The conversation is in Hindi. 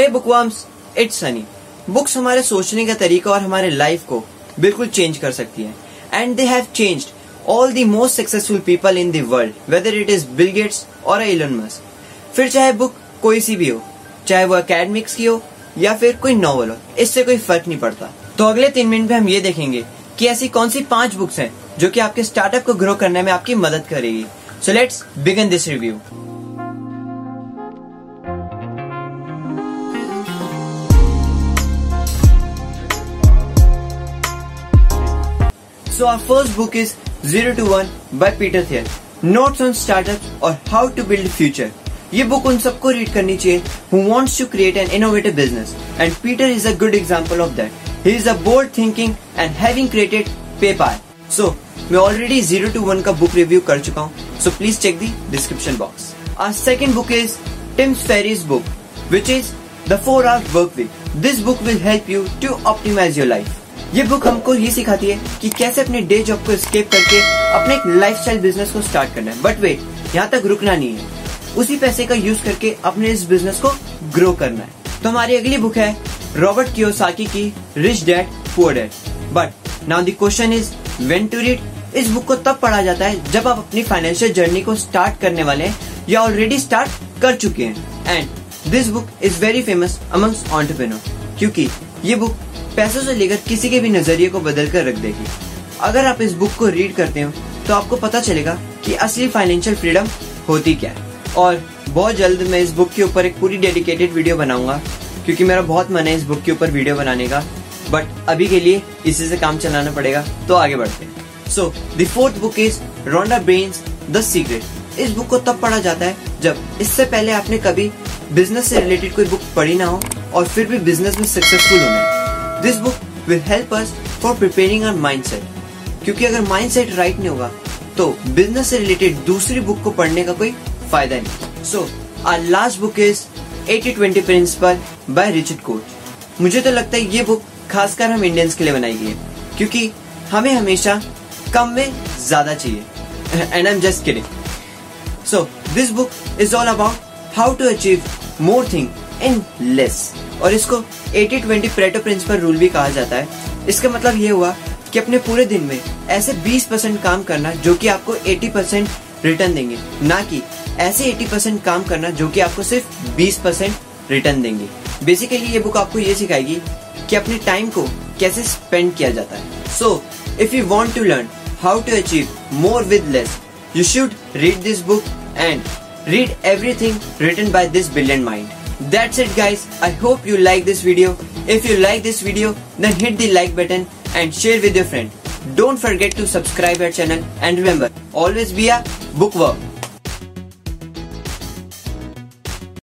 Hey bookworms it's Sunny books हमारे सोचने का तरीका और हमारे लाइफ को बिल्कुल चेंज कर सकती है। And they have changed all the most successful people in the world whether it is Bill Gates और इलन मस्क फिर चाहे बुक कोई सी भी हो, चाहे वो अकेडमिक्स की हो, या फिर कोई नॉवल हो, इससे कोई फ़र्क नहीं पड़ता। तो अगले तीन मिनट में हम ये देखेंगे कि ऐसी कौन सी पाँच बुक्स हैं जो कि आपके स्टार्टअप को ग्रो करने में आपकी मदद करेगी। So let's begin this review so our first book is zero to one by Peter Thiel notes on startup और हाउ टू बिल्ड फ्यूचर ये बुक उन सबको रीड करनी चाहिए who wants to create an innovative business and Peter is a good example of that he is a bold thinking and having created PayPal so मैं ऑलरेडी ज़ीरो टू वन का बुक रिव्यू कर चुका हूँ. So please check the description box our second book is Tim's Ferriss book which is the four hours work week this book will help you to optimize your life ये बुक हमको ये सिखाती है कि कैसे अपने डे जॉब को स्केप करके अपने एक लाइफस्टाइल बिज़नेस को स्टार्ट करना है। बट वेट यहाँ तक रुकना नहीं है। उसी पैसे का यूज़ करके अपने इस बिज़नेस को ग्रो करना है। तो हमारी अगली बुक है रॉबर्ट कियोसाकी की rich dad poor dad but now the question is when to read इस बुक को तब पढ़ा जाता है जब आप अपनी फाइनेंशियल जर्नी को स्टार्ट करने वाले हैं या ऑलरेडी स्टार्ट कर चुके हैं। And this book is very famous amongst entrepreneur क्योंकि ये बुक पैसों से लेकर किसी के भी नज़रिए को बदल कर रख देगी। अगर आप इस बुक को रीड करते हो तो आपको पता चलेगा कि असली फाइनेंशियल फ्रीडम होती क्या है। और बहुत जल्द मैं इस बुक के ऊपर एक पूरी डेडिकेटेड वीडियो बनाऊँगा, क्योंकि मेरा बहुत मन है इस बुक के ऊपर वीडियो बनाने का। बट अभी के लिए इसी से काम चलाना पड़ेगा तो आगे बढ़ते हैं। So the fourth book is Rhonda Byrne's the secret इस बुक को तब पढ़ा जाता है जब इससे पहले आपने कभी बिज़नेस से रिलेटेड कोई बुक पढ़ी ना हो, और फिर भी बिज़नेस में सक्सेसफुल होना है। This book will help us for preparing our mindset क्योंकि अगर माइंडसेट राइट नहीं होगा तो बिज़नेस से रिलेटेड दूसरी बुक को पढ़ने का कोई फ़ायदा नहीं। So our last book is 80-20 principle by Richard Koch मुझे तो लगता है ये बुक खासकर हम इंडियंस के लिए बनाई गई है, क्योंकि हमें हमेशा कम में ज़्यादा चाहिए। And I am just kidding so this book is all about how to achieve more thing in less और इसको 80-20 प्रेटो प्रिंसिपल रूल भी कहा जाता है। इसका मतलब ये हुआ कि अपने पूरे दिन में ऐसे 20 परसेंट काम करना जो कि आपको 80 परसेंट रिटर्न देंगे, ना कि ऐसे 80 परसेंट काम करना जो कि आपको सिर्फ़ 20 परसेंट रिटर्न देंगे। बेसिकली ये बुक आपको ये सिखाएगी कि अपने टाइम को कैसे स्पेंड किया जाता है। So if you want to learn how to achieve more with less you should read this book and read everything written by this billion mind That's it guys. I hope you like this video. If you like this video, then hit the like button and share with your friend. Don't forget to subscribe our channel and remember, always be a bookworm.